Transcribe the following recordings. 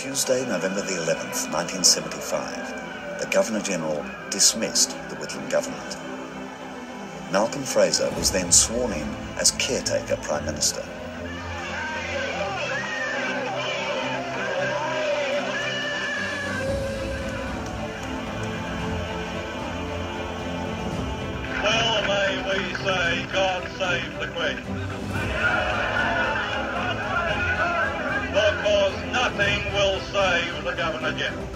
Tuesday, November the 11th, 1975, the Governor General dismissed the Whitlam government. Malcolm Fraser was then sworn in as caretaker Prime Minister. Well may we say, God save the Queen. Nothing will save the Governor General.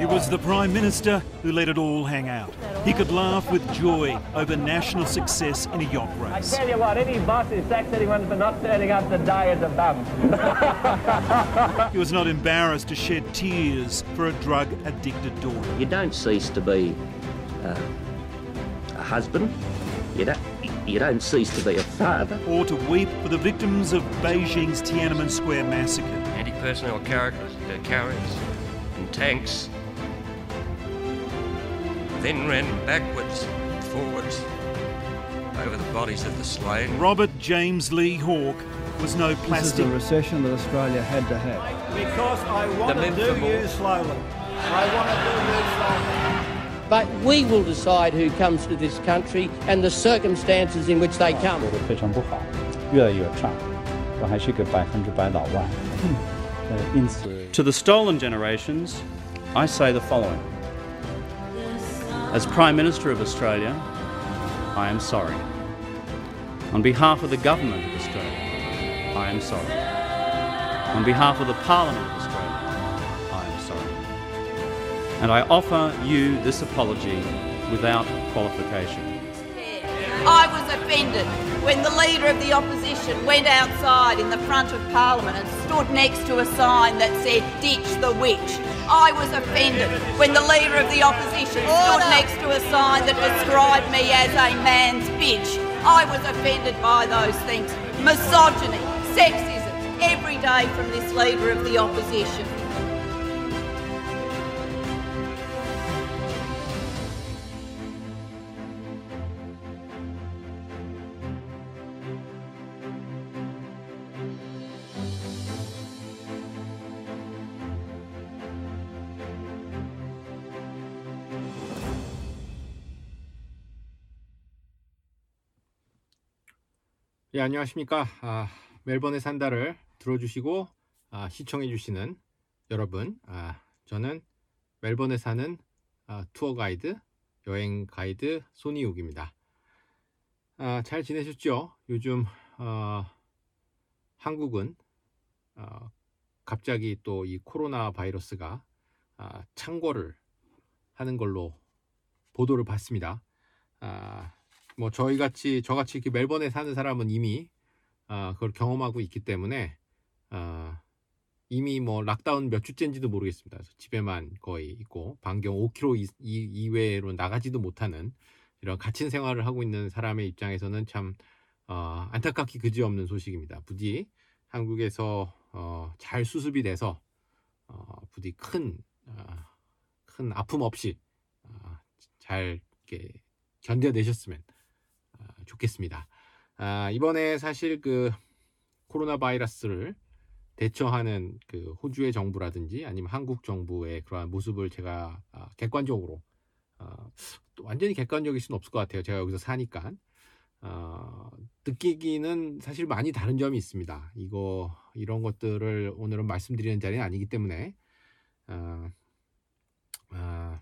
It was the Prime Minister who let it all hang out. He could laugh with joy over national success in a yacht race. I tell you what, any boss who sacks anyone for not turning up today is a bum. He was not embarrassed to shed tears for a drug addicted daughter. You don't cease to be uh, a husband. You don't, you don't cease to be a father. Or to weep for the victims of Beijing's Tiananmen Square massacre anti-personnel characters, uh, carriers and tanks then ran backwards, forwards over the bodies of the slain. Robert James Lee Hawke was no This is plastic. a recession that Australia had to have. Because I want The to men do for more. you slowly. I want to do you slowly. But we will decide who comes to this country and the circumstances in which they come. 做得非常不好，越来越差，我还是个百分之百老外。 To the stolen generations, I say the following. As Prime Minister of Australia, I am sorry. On behalf of the Government of Australia, I am sorry. On behalf of the Parliament of Australia, I am sorry. And I offer you this apology without qualification. I was offended when the Leader of the Opposition went outside in the front of Parliament and stood next to a sign that said, Ditch the Witch. I was offended when the Leader of the Opposition stood next to a sign that described me as a man's bitch. I was offended by those things. Misogyny, sexism, every day from this Leader of the Opposition. 예, 안녕하십니까. 아, 멜번에 산다를 들어주시고 아, 시청해주시는 여러분. 아, 저는 멜번에 사는 아, 투어 가이드, 여행 가이드 손이욱입니다. 아, 잘 지내셨죠? 요즘 어, 한국은 어, 갑자기 또 이 코로나 바이러스가 아, 창궐을 하는 걸로 보도를 봤습니다. 아, 뭐 저희 같이 저같이 이렇게 멜번에 사는 사람은 이미 아, 그걸 경험하고 있기 때문에 아, 이미 뭐 락다운 몇 주째인지도 모르겠습니다. 집에만 거의 있고 반경 5km 이, 이, 이외로 나가지도 못하는 이런 갇힌 생활을 하고 있는 사람의 입장에서는 참 어, 안타깝기 그지없는 소식입니다. 부디 한국에서 어, 잘 수습이 돼서 어, 부디 큰, 어, 큰 아픔 없이 어, 잘 이렇게 견뎌내셨으면 아, 좋겠습니다. 아, 이번에 사실 그 코로나 바이러스를 대처하는 그 호주의 정부라든지 아니면 한국 정부의 그러한 모습을 제가 아, 객관적으로 아, 또 완전히 객관적일 수는 없을 것 같아요. 제가 여기서 사니까 어, 느끼기는 사실 많이 다른 점이 있습니다. 이거 이런 것들을 오늘은 말씀드리는 자리는 아니기 때문에 어, 아,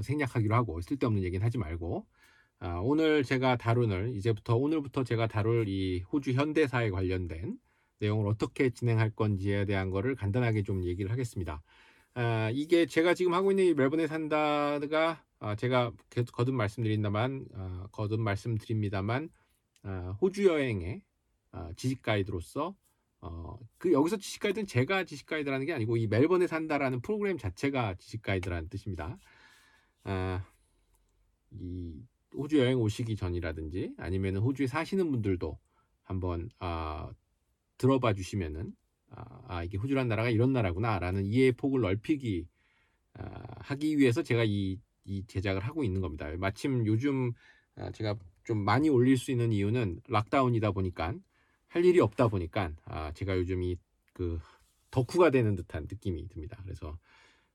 생략하기로 하고 쓸데없는 얘기는 하지 말고 아, 오늘 제가 다루는 이제부터 오늘부터 제가 다룰 이 호주 현대사에 관련된 내용을 어떻게 진행할 건지에 대한 거를 간단하게 좀 얘기를 하겠습니다. 아, 이게 제가 지금 하고 있는 이 멜번에 산다가 아, 제가 거듭 말씀드린다만 아, 거듭 말씀드립니다만 아, 호주 여행의 아, 지식 가이드로서 어, 그 여기서 지식 가이드는 제가 지식 가이드라는 게 아니고 이 멜번에 산다라는 프로그램 자체가 지식 가이드라는 뜻입니다. 아, 이 호주 여행 오시기 전이라든지 아니면 호주에 사시는 분들도 한번 아, 들어봐 주시면은 아, 아, 이게 호주란 나라가 이런 나라구나라는 이해의 폭을 넓히기 아, 하기 위해서 제가 이, 이 제작을 하고 있는 겁니다. 마침 요즘 아, 제가 좀 많이 올릴 수 있는 이유는 락다운이다 보니까 할 일이 없다 보니까 아, 제가 요즘 이그 덕후가 되는 듯한 느낌이 듭니다. 그래서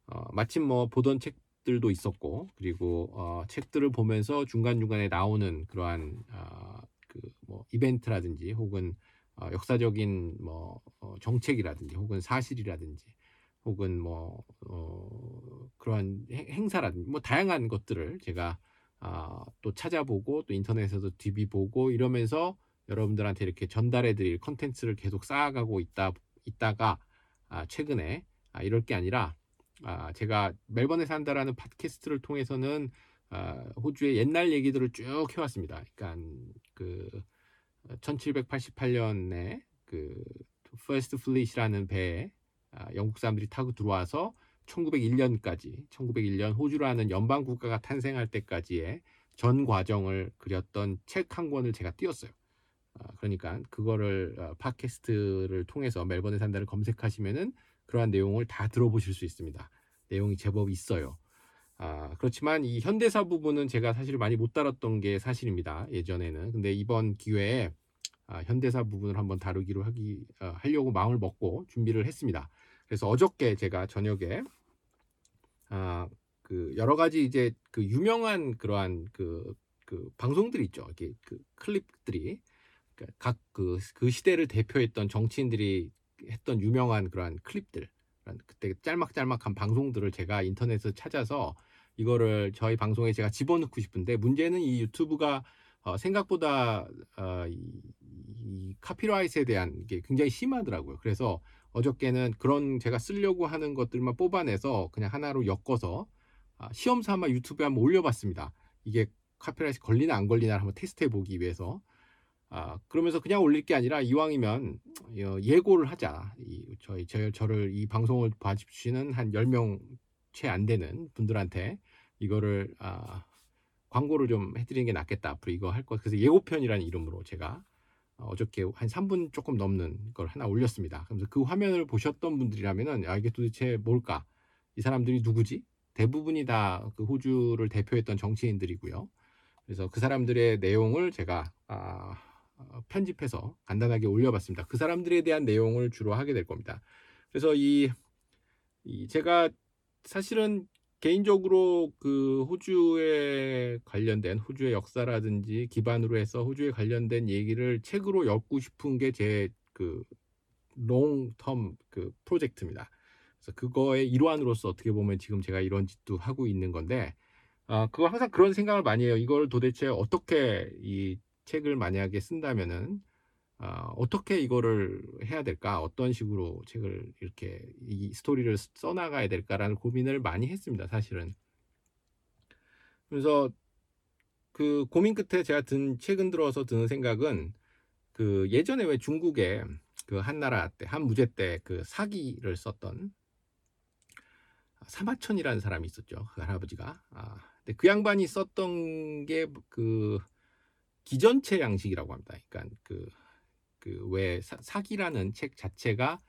어, 마침 뭐 보던 책 들도 있었고 그리고 어, 책들을 보면서 중간 중간에 나오는 그러한 어, 그뭐 이벤트라든지 혹은 어, 역사적인 뭐 어, 정책이라든지 혹은 사실이라든지 혹은 뭐 어, 그러한 행사라든지 뭐 다양한 것들을 제가 아, 또 찾아보고 또 인터넷에서 뒤비보고 이러면서 여러분들한테 이렇게 전달해드릴 컨텐츠를 계속 쌓아가고 있다 있다가 아, 최근에 아, 이럴 게 아니라 아, 제가 멜번에 산다라는 팟캐스트를 통해서는 아, 호주의 옛날 얘기들을 쭉 해왔습니다. 그러니까 그 1788년에 그 First Fleet이라는 배에 아, 영국 사람들이 타고 들어와서 1901년까지 1901년 호주라는 연방 국가가 탄생할 때까지의 전 과정을 그렸던 책 한 권을 제가 띄웠어요. 아, 그러니까 그거를 어, 팟캐스트를 통해서 멜번에 산다를 검색하시면은 그러한 내용을 다 들어보실 수 있습니다. 내용이 제법 있어요. 아, 그렇지만 이 현대사 부분은 제가 사실 많이 못 다뤘던 게 사실입니다. 예전에는. 근데 이번 기회에 아, 현대사 부분을 한번 다루기로 하기, 어, 하려고 마음을 먹고 준비를 했습니다. 그래서 어저께 제가 저녁에, 아, 그 여러 가지 이제 그 유명한 그러한 그, 그 방송들이 있죠. 이렇게 그 클립들이. 각그 그 시대를 대표했던 정치인들이 했던 유명한 그러한 클립들 그때 짤막짤막한 방송들을 제가 인터넷에서 찾아서 이거를 저희 방송에 제가 집어넣고 싶은데 문제는 이 유튜브가 어, 생각보다 어, 이, 이 카피라이트에 대한 게 굉장히 심하더라고요. 그래서 어저께는 그런 제가 쓰려고 하는 것들만 뽑아내서 그냥 하나로 엮어서 아, 시험 삼아 유튜브에 한번 올려봤습니다. 이게 카피라이트 걸리나 안 걸리나 한번 테스트해 보기 위해서 아, 그러면서 그냥 올릴 게 아니라 이왕이면 어, 예고를 하자. 이, 저희 저, 저를 이 방송을 봐주시는 한 10명 채 안 되는 분들한테 이거를 아, 광고를 좀 해드리는 게 낫겠다. 앞으로 이거 할 것. 그래서 예고편이라는 이름으로 제가 어저께 한 3분 조금 넘는 걸 하나 올렸습니다. 그래서 그 화면을 보셨던 분들이라면은 아, 이게 도대체 뭘까? 이 사람들이 누구지? 대부분이 다 그 호주를 대표했던 정치인들이고요. 그래서 그 사람들의 내용을 제가 아, 어, 편집해서 간단하게 올려봤습니다. 그 사람들에 대한 내용을 주로 하게 될 겁니다. 그래서 이, 이 제가 사실은 개인적으로 그 호주에 관련된 호주의 역사라든지 기반으로 해서 호주에 관련된 얘기를 책으로 엮고 싶은 게 제 그 롱텀 그 프로젝트입니다. 그래서 그거의 일환으로서 어떻게 보면 지금 제가 이런 짓도 하고 있는 건데 아, 그거 항상 그런 생각을 많이 해요. 이걸 도대체 어떻게 이 책을 만약에 쓴다면은 어, 어떻게 이거를 해야 될까? 어떤 식으로 책을 이렇게 이 스토리를 써나가야 될까라는 고민을 많이 했습니다. 사실은. 그래서 그 고민 끝에 제가 든 최근 들어서 드는 생각은 그 예전에 왜 중국에 그 한나라 때 한무제 때 그 사기를 썼던 사마천이라는 사람이 있었죠. 그 할아버지가. 아, 근데 그 양반이 썼던 게 그 기전체 양식이라고 합니다. 그러니까 그 그왜 사기라는 책 자체가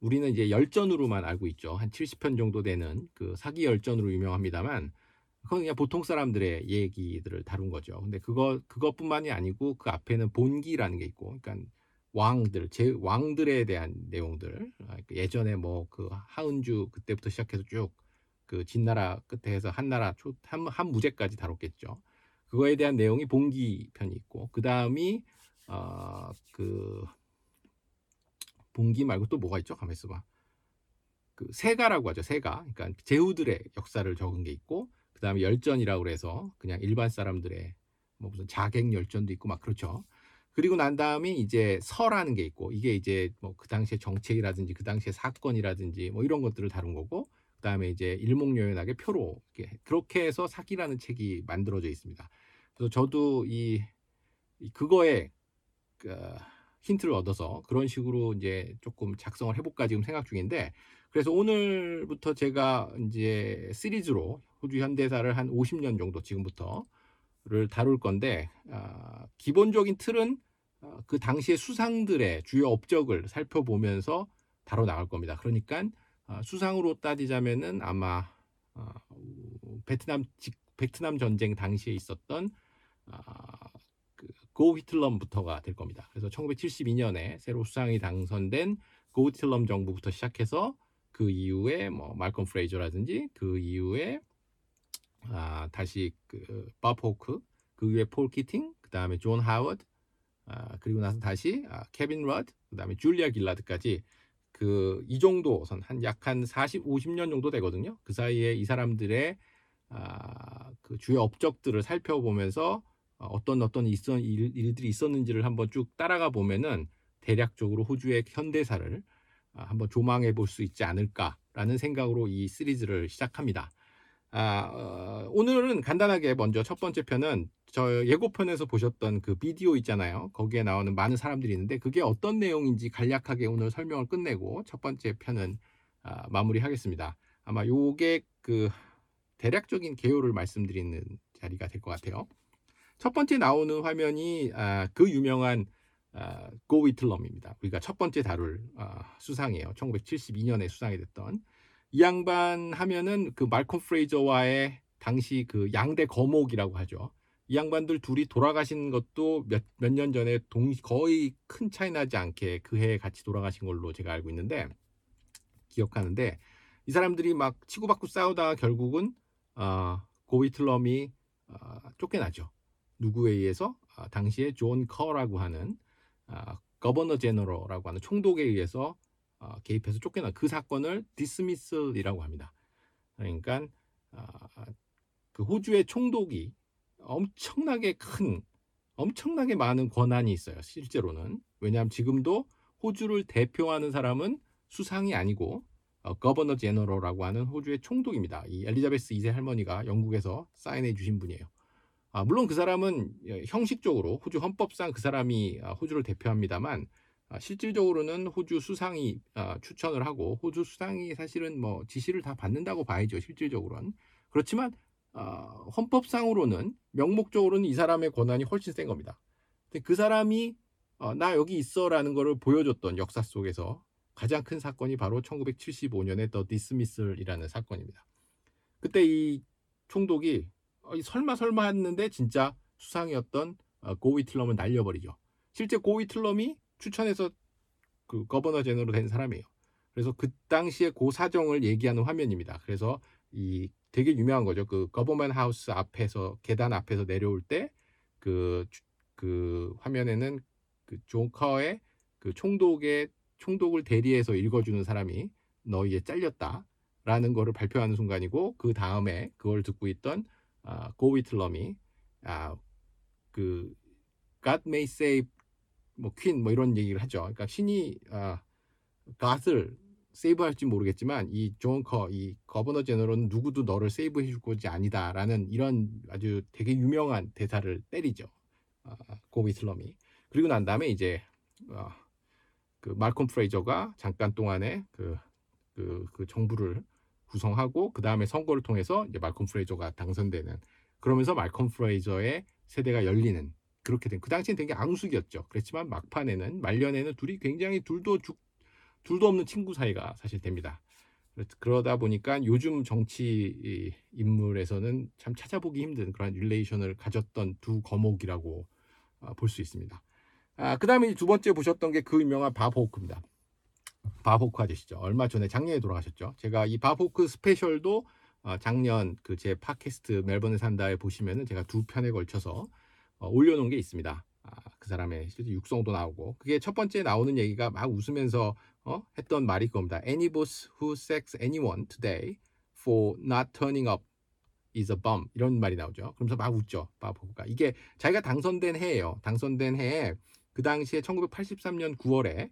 우리는 이제 열전으로만 알고 있죠. 한 70편 정도 되는 그 사기 열전으로 유명합니다만 그건 그냥 보통 사람들의 얘기들을 다룬 거죠. 근데 그거 그것뿐만이 아니고 그 앞에는 본기라는 게 있고, 그러니까 왕들, 제 왕들에 대한 내용들. 아, 그 예전에 뭐 그 하은주 그때부터 시작해서 쭉 그 진나라 끝에 해서 한나라 한, 한 무제까지 다뤘겠죠. 그거에 대한 내용이 봉기 편이 있고 그 다음이 어, 그 봉기 말고 또 뭐가 있죠? 가만 있어봐. 그 세가라고 하죠. 세가. 그러니까 제후들의 역사를 적은 게 있고 그 다음에 열전이라고 그래서 그냥 일반 사람들의 뭐 무슨 자객 열전도 있고 막 그렇죠. 그리고 난 다음에 이제 서라는 게 있고 이게 이제 뭐 그 당시의 정책이라든지 그 당시의 사건이라든지 뭐 이런 것들을 다룬 거고 그 다음에 이제 일목요연하게 표로 그렇게 해서 사기라는 책이 만들어져 있습니다. 그래서 저도 이, 이 그거에 그 힌트를 얻어서 그런 식으로 이제 조금 작성을 해볼까 지금 생각 중인데 그래서 오늘부터 제가 이제 시리즈로 호주 현대사를 한 50년 정도 지금부터를 다룰 건데 아, 기본적인 틀은 어, 그 당시의 수상들의 주요 업적을 살펴보면서 다뤄 나갈 겁니다. 그러니까 아, 수상으로 따지자면은 아마 어, 베트남 직, 베트남 전쟁 당시에 있었던 아, 그, 고우 휘틀럼부터가 될 겁니다. 그래서 1972년에 새로 수상이 당선된 고우 휘틀럼 정부부터 시작해서 그 이후에 뭐 말콤 프레이저라든지 그 이후에 아, 다시 그 밥 호크 그 위에 폴 키팅 그 다음에 존 하워드 아, 그리고 나서 다시 아, 케빈 러드 그 다음에 줄리아 길라드까지 그 이 정도 선 한 약한 40, 50년 정도 되거든요. 그 사이에 이 사람들의 아, 그 주요 업적들을 살펴보면서 어떤 어떤 있었, 일, 일들이 있었는지를 한번 쭉 따라가 보면은 대략적으로 호주의 현대사를 아, 한번 조망해 볼 수 있지 않을까라는 생각으로 이 시리즈를 시작합니다. 아, 어, 오늘은 간단하게 먼저 첫 번째 편은 저 예고편에서 보셨던 그 비디오 있잖아요. 거기에 나오는 많은 사람들이 있는데 그게 어떤 내용인지 간략하게 오늘 설명을 끝내고 첫 번째 편은 아, 마무리하겠습니다. 아마 요게 그 대략적인 개요를 말씀드리는 자리가 될 것 같아요. 첫 번째 나오는 화면이 아, 그 유명한 아, 고 위틀럼입니다. 우리가 첫 번째 다룰 아, 수상이에요. 1972년에 수상이 됐던 이 양반 하면은 그 말콤 프레이저와의 당시 그 양대 거목이라고 하죠. 이 양반들 둘이 돌아가신 것도 몇 몇 년 전에 동 거의 큰 차이 나지 않게 그 해에 같이 돌아가신 걸로 제가 알고 있는데 기억하는데 이 사람들이 막 치고받고 싸우다가 결국은 어, 고 휘틀럼이 어, 쫓겨나죠. 누구에 의해서 어, 당시에 존 커라고 하는 어, Governor General라고 하는 총독에 의해서 어, 개입해서 쫓겨난 그 사건을 Dismissal이라고 합니다. 그러니까 어, 그 호주의 총독이 엄청나게 큰 엄청나게 많은 권한이 있어요. 실제로는 왜냐하면 지금도 호주를 대표하는 사람은 수상이 아니고 어, 거버너 제너럴라고 하는 호주의 총독입니다. 이 엘리자베스 2세 할머니가 영국에서 사인해 주신 분이에요. 아, 물론 그 사람은 예, 형식적으로 호주 헌법상 그 사람이 아, 호주를 대표합니다만 아, 실질적으로는 호주 수상이 아, 추천을 하고 호주 수상이 사실은 뭐 지시를 다 받는다고 봐야죠. 실질적으로는 그렇지만 어, 헌법상으로는 명목적으로는 이 사람의 권한이 훨씬 센 겁니다. 근데 그 사람이 어, 나 여기 있어라는 거를 보여줬던 역사 속에서 가장 큰 사건이 바로 1975년의 더 디스미슬이라는 사건입니다. 그때 이 총독이 어, 설마 설마 했는데 진짜 수상이었던 어, 고위틀럼을 날려버리죠. 실제 고위틀럼이 추천해서 그 거버너 제너로 된 사람이에요. 그래서 그 당시에 그 사정을 얘기하는 화면입니다. 그래서 이 되게 유명한 거죠. 그 거버먼 하우스 앞에서 계단 앞에서 내려올 때 그그 그 화면에는 그 존 커의 그 총독의 총독을 대리해서 읽어주는 사람이 너 이제 잘렸다라는 거를 발표하는 순간이고 그 다음에 그걸 듣고 있던 아, 고 휘틀럼이 아, 그 God may save 뭐 Queen 뭐 이런 얘기를 하죠. 그러니까 신이 아, God을 save할지 모르겠지만 이 존 커 이 Governor General은 누구도 너를 save해 줄 것이 아니다라는 이런 아주 되게 유명한 대사를 때리죠. 아, 고 휘틀럼이 그리고 난 다음에 이제 어, 그 말콤 프레이저가 잠깐 동안에 그, 그, 그 정부를 구성하고 그 다음에 선거를 통해서 이제 말콤 프레이저가 당선되는 그러면서 말콤 프레이저의 세대가 열리는 그렇게 된 그 당시엔 되게 앙숙이었죠. 그렇지만 막판에는 말년에는 둘이 굉장히 둘도 죽 둘도 없는 친구 사이가 사실 됩니다. 그러다 보니까 요즘 정치 인물에서는 참 찾아보기 힘든 그런 relation을 가졌던 두 거목이라고 어, 볼수 있습니다. 아, 그 다음에 두 번째 보셨던 게 그 유명한 바보크입니다. 바보크 아저씨죠. 얼마 전에 작년에 돌아가셨죠. 제가 이 바보크 스페셜도 어, 작년 그 제 팟캐스트 멜번에 산다에 보시면은 제가 두 편에 걸쳐서 어, 올려놓은 게 있습니다. 아, 그 사람의 실제 육성도 나오고 그게 첫 번째 나오는 얘기가 막 웃으면서 어? 했던 말이 그겁니다. Any boss who sacks anyone today for not turning up is a bum 이런 말이 나오죠. 그러면서 막 웃죠. 밥 호크가 이게 자기가 당선된 해예요. 당선된 해에 그 당시에 1983년 9월에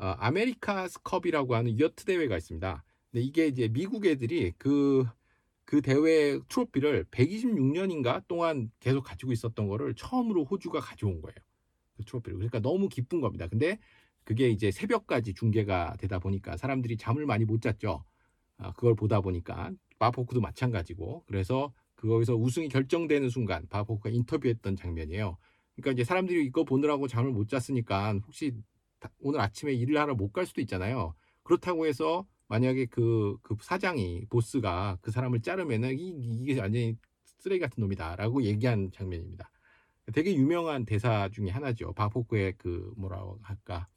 어, America's Cup이라고 하는 요트 대회가 있습니다. 근데 이게 이제 미국 애들이 그, 그 대회 트로피를 126년인가 동안 계속 가지고 있었던 거를 처음으로 호주가 가져온 거예요. 그 트로피를. 그러니까 너무 기쁜 겁니다. 근데 그게 이제 새벽까지 중계가 되다 보니까 사람들이 잠을 많이 못 잤죠. 아, 그걸 보다 보니까 바포크도 마찬가지고 그래서 거기서 우승이 결정되는 순간 바포크가 인터뷰했던 장면이에요. 그러니까 이제 사람들이 이거 보느라고 잠을 못 잤으니까 혹시 오늘 아침에 일을 하러 못 갈 수도 있잖아요. 그렇다고 해서 만약에 그, 그 사장이 보스가 그 사람을 자르면은 이, 이게 완전히 쓰레기 같은 놈이다라고 얘기한 장면입니다. 되게 유명한 대사 중에 하나죠. 바포크의 그 뭐라고 할까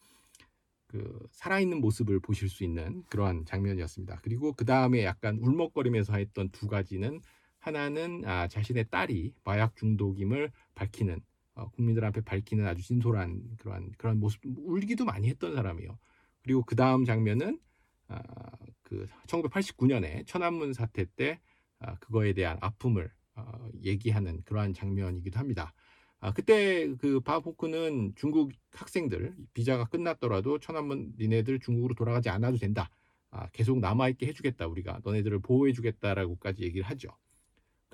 그 살아있는 모습을 보실 수 있는 그러한 장면이었습니다. 그리고 그 다음에 약간 울먹거리면서 했던 두 가지는 하나는 아, 자신의 딸이 마약 중독임을 밝히는 어, 국민들 앞에 밝히는 아주 진솔한 그러한 그런 모습 울기도 많이 했던 사람이에요. 그리고 그 다음 장면은 아, 그 1989년에 천안문 사태 때 아, 그거에 대한 아픔을 어, 얘기하는 그러한 장면이기도 합니다. 아, 그때 그 바호크는 중국 학생들 비자가 끝났더라도 천안문 니네들 중국으로 돌아가지 않아도 된다. 아, 계속 남아있게 해주겠다 우리가 너네들을 보호해주겠다라고까지 얘기를 하죠.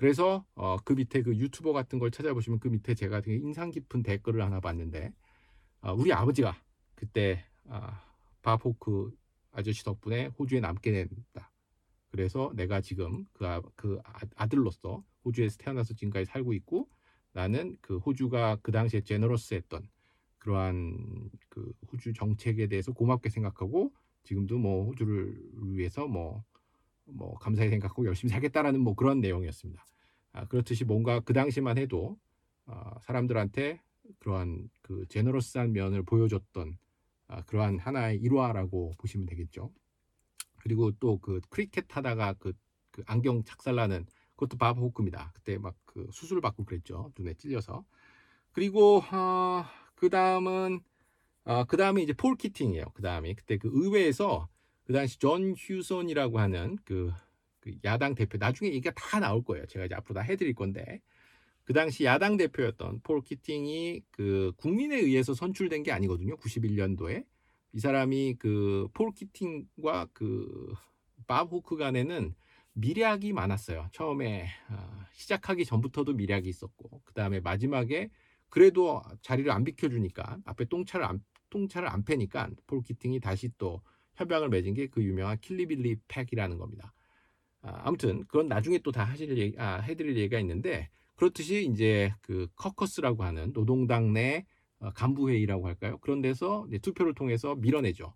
그래서 어, 그 밑에 그 유튜버 같은 걸 찾아보시면 그 밑에 제가 되게 인상 깊은 댓글을 하나 봤는데 아, 우리 아버지가 그때 아, 바호크 아저씨 덕분에 호주에 남게 된다. 그래서 내가 지금 그, 아, 그 아들로서 호주에서 태어나서 지금까지 살고 있고 나는 그 호주가 그 당시에 제너러스했던 그러한 그 호주 정책에 대해서 고맙게 생각하고 지금도 뭐 호주를 위해서 뭐, 뭐 감사히 생각하고 열심히 살겠다라는 뭐 그런 내용이었습니다. 아, 그렇듯이 뭔가 그 당시만 해도 아, 사람들한테 그러한 그 제너러스한 면을 보여줬던 아, 그러한 하나의 일화라고 보시면 되겠죠. 그리고 또 그 크리켓 하다가 그, 그 안경 작살나는 그것도 밥 호크입니다. 그때 막 그 수술 받고 그랬죠. 눈에 찔려서. 그리고 어, 그 다음은 어, 그 다음에 이제 폴 키팅이에요. 그 다음에 그때 그 의회에서 그 당시 존 휴손이라고 하는 그, 그 야당 대표 나중에 얘기가 다 나올 거예요. 제가 이제 앞으로 다 해드릴 건데 그 당시 야당 대표였던 폴 키팅이 그 국민에 의해서 선출된 게 아니거든요. 91년도에 이 사람이 그 폴 키팅과 그 밥 호크 간에는 밀약이 많았어요. 처음에 어, 시작하기 전부터도 밀약이 있었고 그 다음에 마지막에 그래도 자리를 안 비켜주니까 앞에 똥차를 안 똥차를 안 빼니까 폴 키팅이 다시 또 협약을 맺은 게 그 유명한 Kirribilli Pact이라는 겁니다. 아, 아무튼 그건 나중에 또 다 하실 얘기, 아, 해드릴 얘기가 있는데 그렇듯이 이제 그 caucus라고 하는 노동당 내 어, 간부 회의라고 할까요? 그런 데서 투표를 통해서 밀어내죠.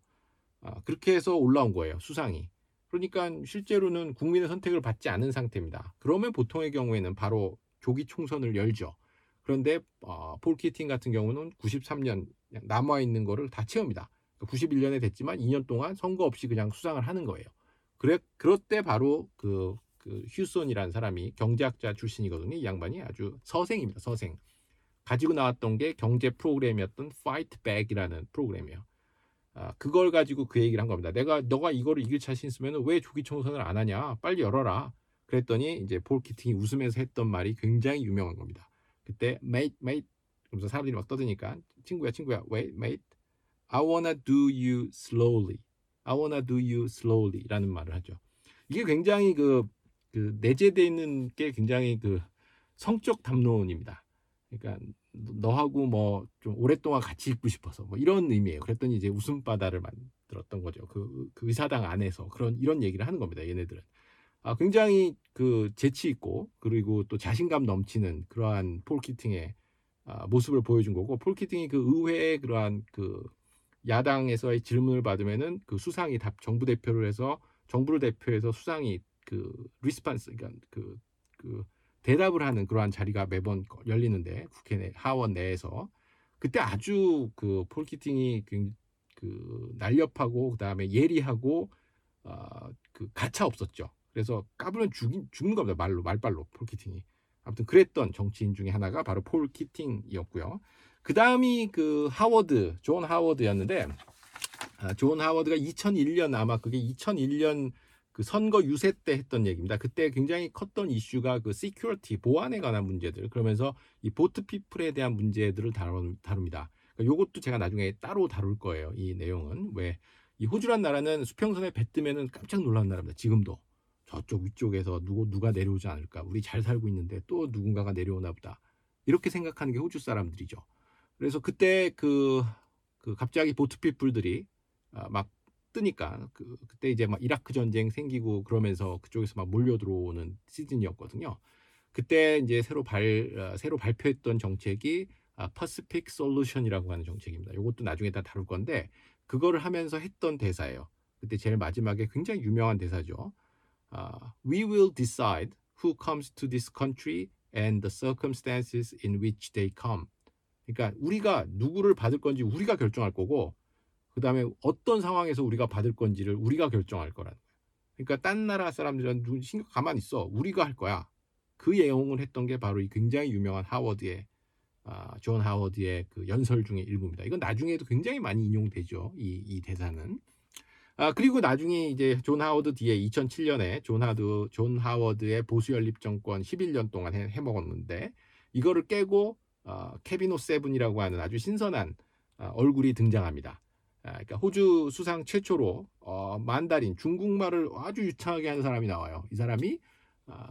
아, 그렇게 해서 올라온 거예요 수상이. 그러니까 실제로는 국민의 선택을 받지 않은 상태입니다. 그러면 보통의 경우에는 바로 조기 총선을 열죠. 그런데 어, 폴 키팅 같은 경우는 93년 남아 있는 거를 다 채웁니다. 91년에 그러니까 됐지만 2년 동안 선거 없이 그냥 수상을 하는 거예요. 그래 그럴 때 바로 그, 그 휴손이라는 사람이 경제학자 출신이거든요. 이 양반이 아주 서생입니다. 서생. 가지고 나왔던 게 경제 프로그램이었던 Fight Back이라는 프로그램이에요. 아, 그걸 가지고 그 얘기를 한 겁니다. 내가 너가 이거를 이길 자신 있으면 왜 조기 총선을 안 하냐? 빨리 열어라. 그랬더니 이제 폴 키팅이 웃으면서 했던 말이 굉장히 유명한 겁니다. 그때 mate mate 그러면서 사람들이 막 떠드니까 친구야 친구야 wait I wanna do you slowly. I wanna do you slowly라는 말을 하죠. 이게 굉장히 그, 그 내재되어 있는 게 굉장히 그 성적 담론입니다. 그러니까 너하고 뭐 좀 오랫동안 같이 있고 싶어서 뭐 이런 의미예요. 그랬더니 이제 웃음바다를 만들었던 거죠. 그, 그 의사당 안에서 그런 이런 얘기를 하는 겁니다. 얘네들은. 아, 굉장히 그 재치 있고 그리고 또 자신감 넘치는 그러한 폴 키팅의 아, 모습을 보여준 거고 폴 키팅이 그 의회의 그러한 그 야당에서의 질문을 받으면은 그 수상이 답 정부 대표를 해서 정부를 대표해서 수상이 그 response 그러니까 그, 그 대답을 하는 그러한 자리가 매번 열리는데 국회 내 하원 내에서 그때 아주 그 폴키팅이 그, 그 날렵하고 그 다음에 예리하고 어, 그 가차 없었죠. 그래서 까불면 죽인, 죽는 겁니다. 말로 말발로 폴키팅이. 아무튼 그랬던 정치인 중에 하나가 바로 폴 키팅이었고요. 그 다음이 그 하워드, 존 하워드였는데, 아, 존 하워드가 2001년 아마 그게 2001년 그 선거 유세 때 했던 얘기입니다. 그때 굉장히 컸던 이슈가 그 security 보안에 관한 문제들 그러면서 이 보트 피플에 대한 문제들을 다루, 다룹니다. 그러니까 요것도 제가 나중에 따로 다룰 거예요. 이 내용은 왜 이 호주란 나라는 수평선에 배 뜨면은 깜짝 놀라는 나라입니다. 지금도 저쪽 위쪽에서 누구 누가 내려오지 않을까? 우리 잘 살고 있는데 또 누군가가 내려오나 보다. 이렇게 생각하는 게 호주 사람들이죠. 그래서 그때 그, 그 갑자기 보트 피플들이 아, 막 뜨니까 그 그때 이제 막 이라크 전쟁 생기고 그러면서 그쪽에서 막 몰려 들어오는 시즌이었거든요. 그때 이제 새로 발 어, 새로 발표했던 정책이 아, 퍼시픽 솔루션이라고 하는 정책입니다. 이것도 나중에 다 다룰 건데 그거를 하면서 했던 대사예요. 그때 제일 마지막에 굉장히 유명한 대사죠. We will decide who comes to this country and the circumstances in which they come. 그러니까 우리가 누구를 받을 건지 우리가 결정할 거고 그 다음에 어떤 상황에서 우리가 받을 건지를 우리가 결정할 거라는 거예요. 그러니까 딴 나라 사람들은 누- 신경 가만 있어. 우리가 할 거야. 그 내용을 했던 게 바로 이 굉장히 유명한 하워드의 아, 존 하워드의 그 연설 중에 일부입니다. 이건 나중에도 굉장히 많이 인용되죠. 이, 이 대사는. 아, 그리고 나중에 이제 존 하워드 뒤에 2007년에 존 하드 존 하워드의 보수 연립 정권 11년 동안 해, 해먹었는데 이거를 깨고 어, 케비노 세븐이라고 하는 아주 신선한 어, 얼굴이 등장합니다. 아, 그러니까 호주 수상 최초로 어, 만다린 중국말을 아주 유창하게 하는 사람이 나와요. 이 사람이 아,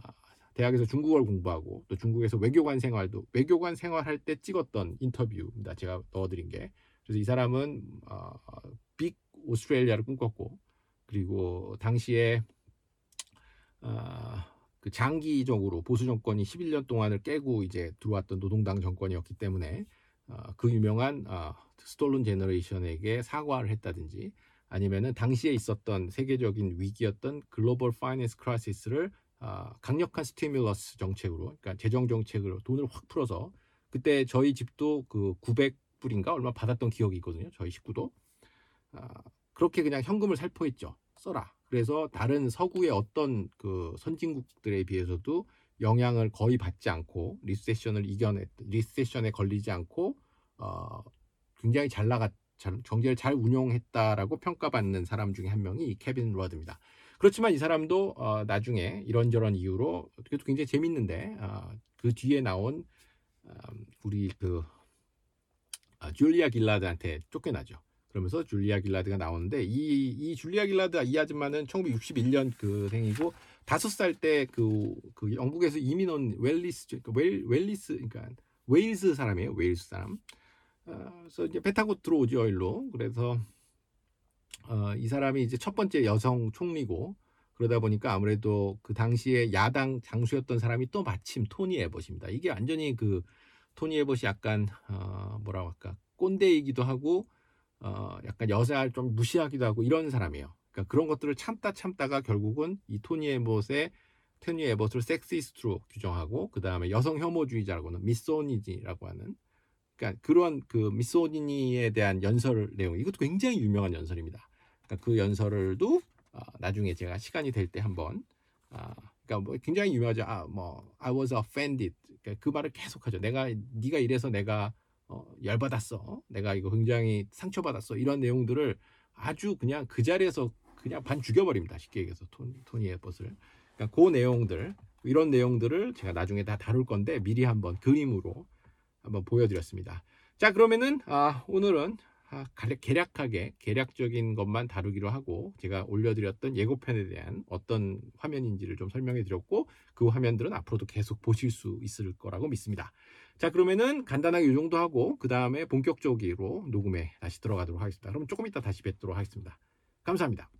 대학에서 중국어를 공부하고 또 중국에서 외교관 생활도 외교관 생활할 때 찍었던 인터뷰입니다. 제가 넣어드린 게 그래서 이 사람은 어, 빅 오스트레일리아를 꿈꿨고 그리고 당시에 어, 그 장기적으로 보수 정권이 11년 동안을 깨고 이제 들어왔던 노동당 정권이었기 때문에 어, 그 유명한 어, Stolen Generation에게 사과를 했다든지 아니면은 당시에 있었던 세계적인 위기였던 Global Finance Crisis를 어, 강력한 stimulus 정책으로 그러니까 재정 정책으로 돈을 확 풀어서 그때 저희 집도 그 900불인가 얼마 받았던 기억이 있거든요. 저희 식구도 아, 그렇게 그냥 현금을 살포했죠. 써라. 그래서 다른 서구의 어떤 그 선진국들에 비해서도 영향을 거의 받지 않고 recession을 이겨냈 recession에 걸리지 않고 어, 굉장히 잘 나갔 잘, 경제를 잘 운용했다라고 평가받는 사람 중에 한 명이 이 케빈 러드입니다. 그렇지만 이 사람도 어, 나중에 이런저런 이유로 그래도 굉장히 재밌는데 어, 그 뒤에 나온 음, 우리 그 아, 줄리아 길라드한테 쫓겨나죠. 그러면서 줄리아 길라드가 나오는데 이, 이 줄리아 길라드 이 아줌마는 1961년 그 생이고 다섯 살 때 그 그 영국에서 이민 온 Welsh 그러니까 웰 Welsh 그러니까 웨일스 사람이에요. 웨일스 사람. 어, 그래서 이제 배 타고 들어오죠 일로. 그래서 어, 이 사람이 이제 첫 번째 여성 총리고 그러다 보니까 아무래도 그 당시에 야당 당수였던 사람이 또 마침 토니 애벗입니다. 이게 완전히 그 토니 에버이 약간 어, 뭐라고 할까 꼰대이기도 하고 어, 약간 여자를 좀 무시하기도 하고 이런 사람이에요. 그러니까 그런 것들을 참다 참다가 결국은 이 토니 에버의 토니 에버를 섹시스트로 규정하고 그 다음에 여성 혐오주의자라고는 미소니지라고 하는 그러니까 그런 그 미소니에 대한 연설 내용 이것도 굉장히 유명한 연설입니다. 그러니까 그 연설을도 어, 나중에 제가 시간이 될 때 한번 아, 그러니까 뭐 굉장히 유명하죠. 아, 뭐 I was offended. 그러니까 그 말을 계속하죠. 내가 네가 이래서 내가 어, 열받았어. 내가 이거 굉장히 상처받았어. 이런 내용들을 아주 그냥 그 자리에서 그냥 반 죽여버립니다. 쉽게 얘기해서 토니, 토니 에버스를. 그러니까 그 내용들 이런 내용들을 제가 나중에 다 다룰 건데 미리 한번 그림으로 한번 보여드렸습니다. 자 그러면은 아, 오늘은 아, 개략하게 개략적인 것만 다루기로 하고 제가 올려드렸던 예고편에 대한 어떤 화면인지를 좀 설명해 드렸고 그 화면들은 앞으로도 계속 보실 수 있을 거라고 믿습니다. 자 그러면은 간단하게 이 정도 하고 그 다음에 본격적으로 녹음에 다시 들어가도록 하겠습니다. 그럼 조금 이따 다시 뵙도록 하겠습니다. 감사합니다.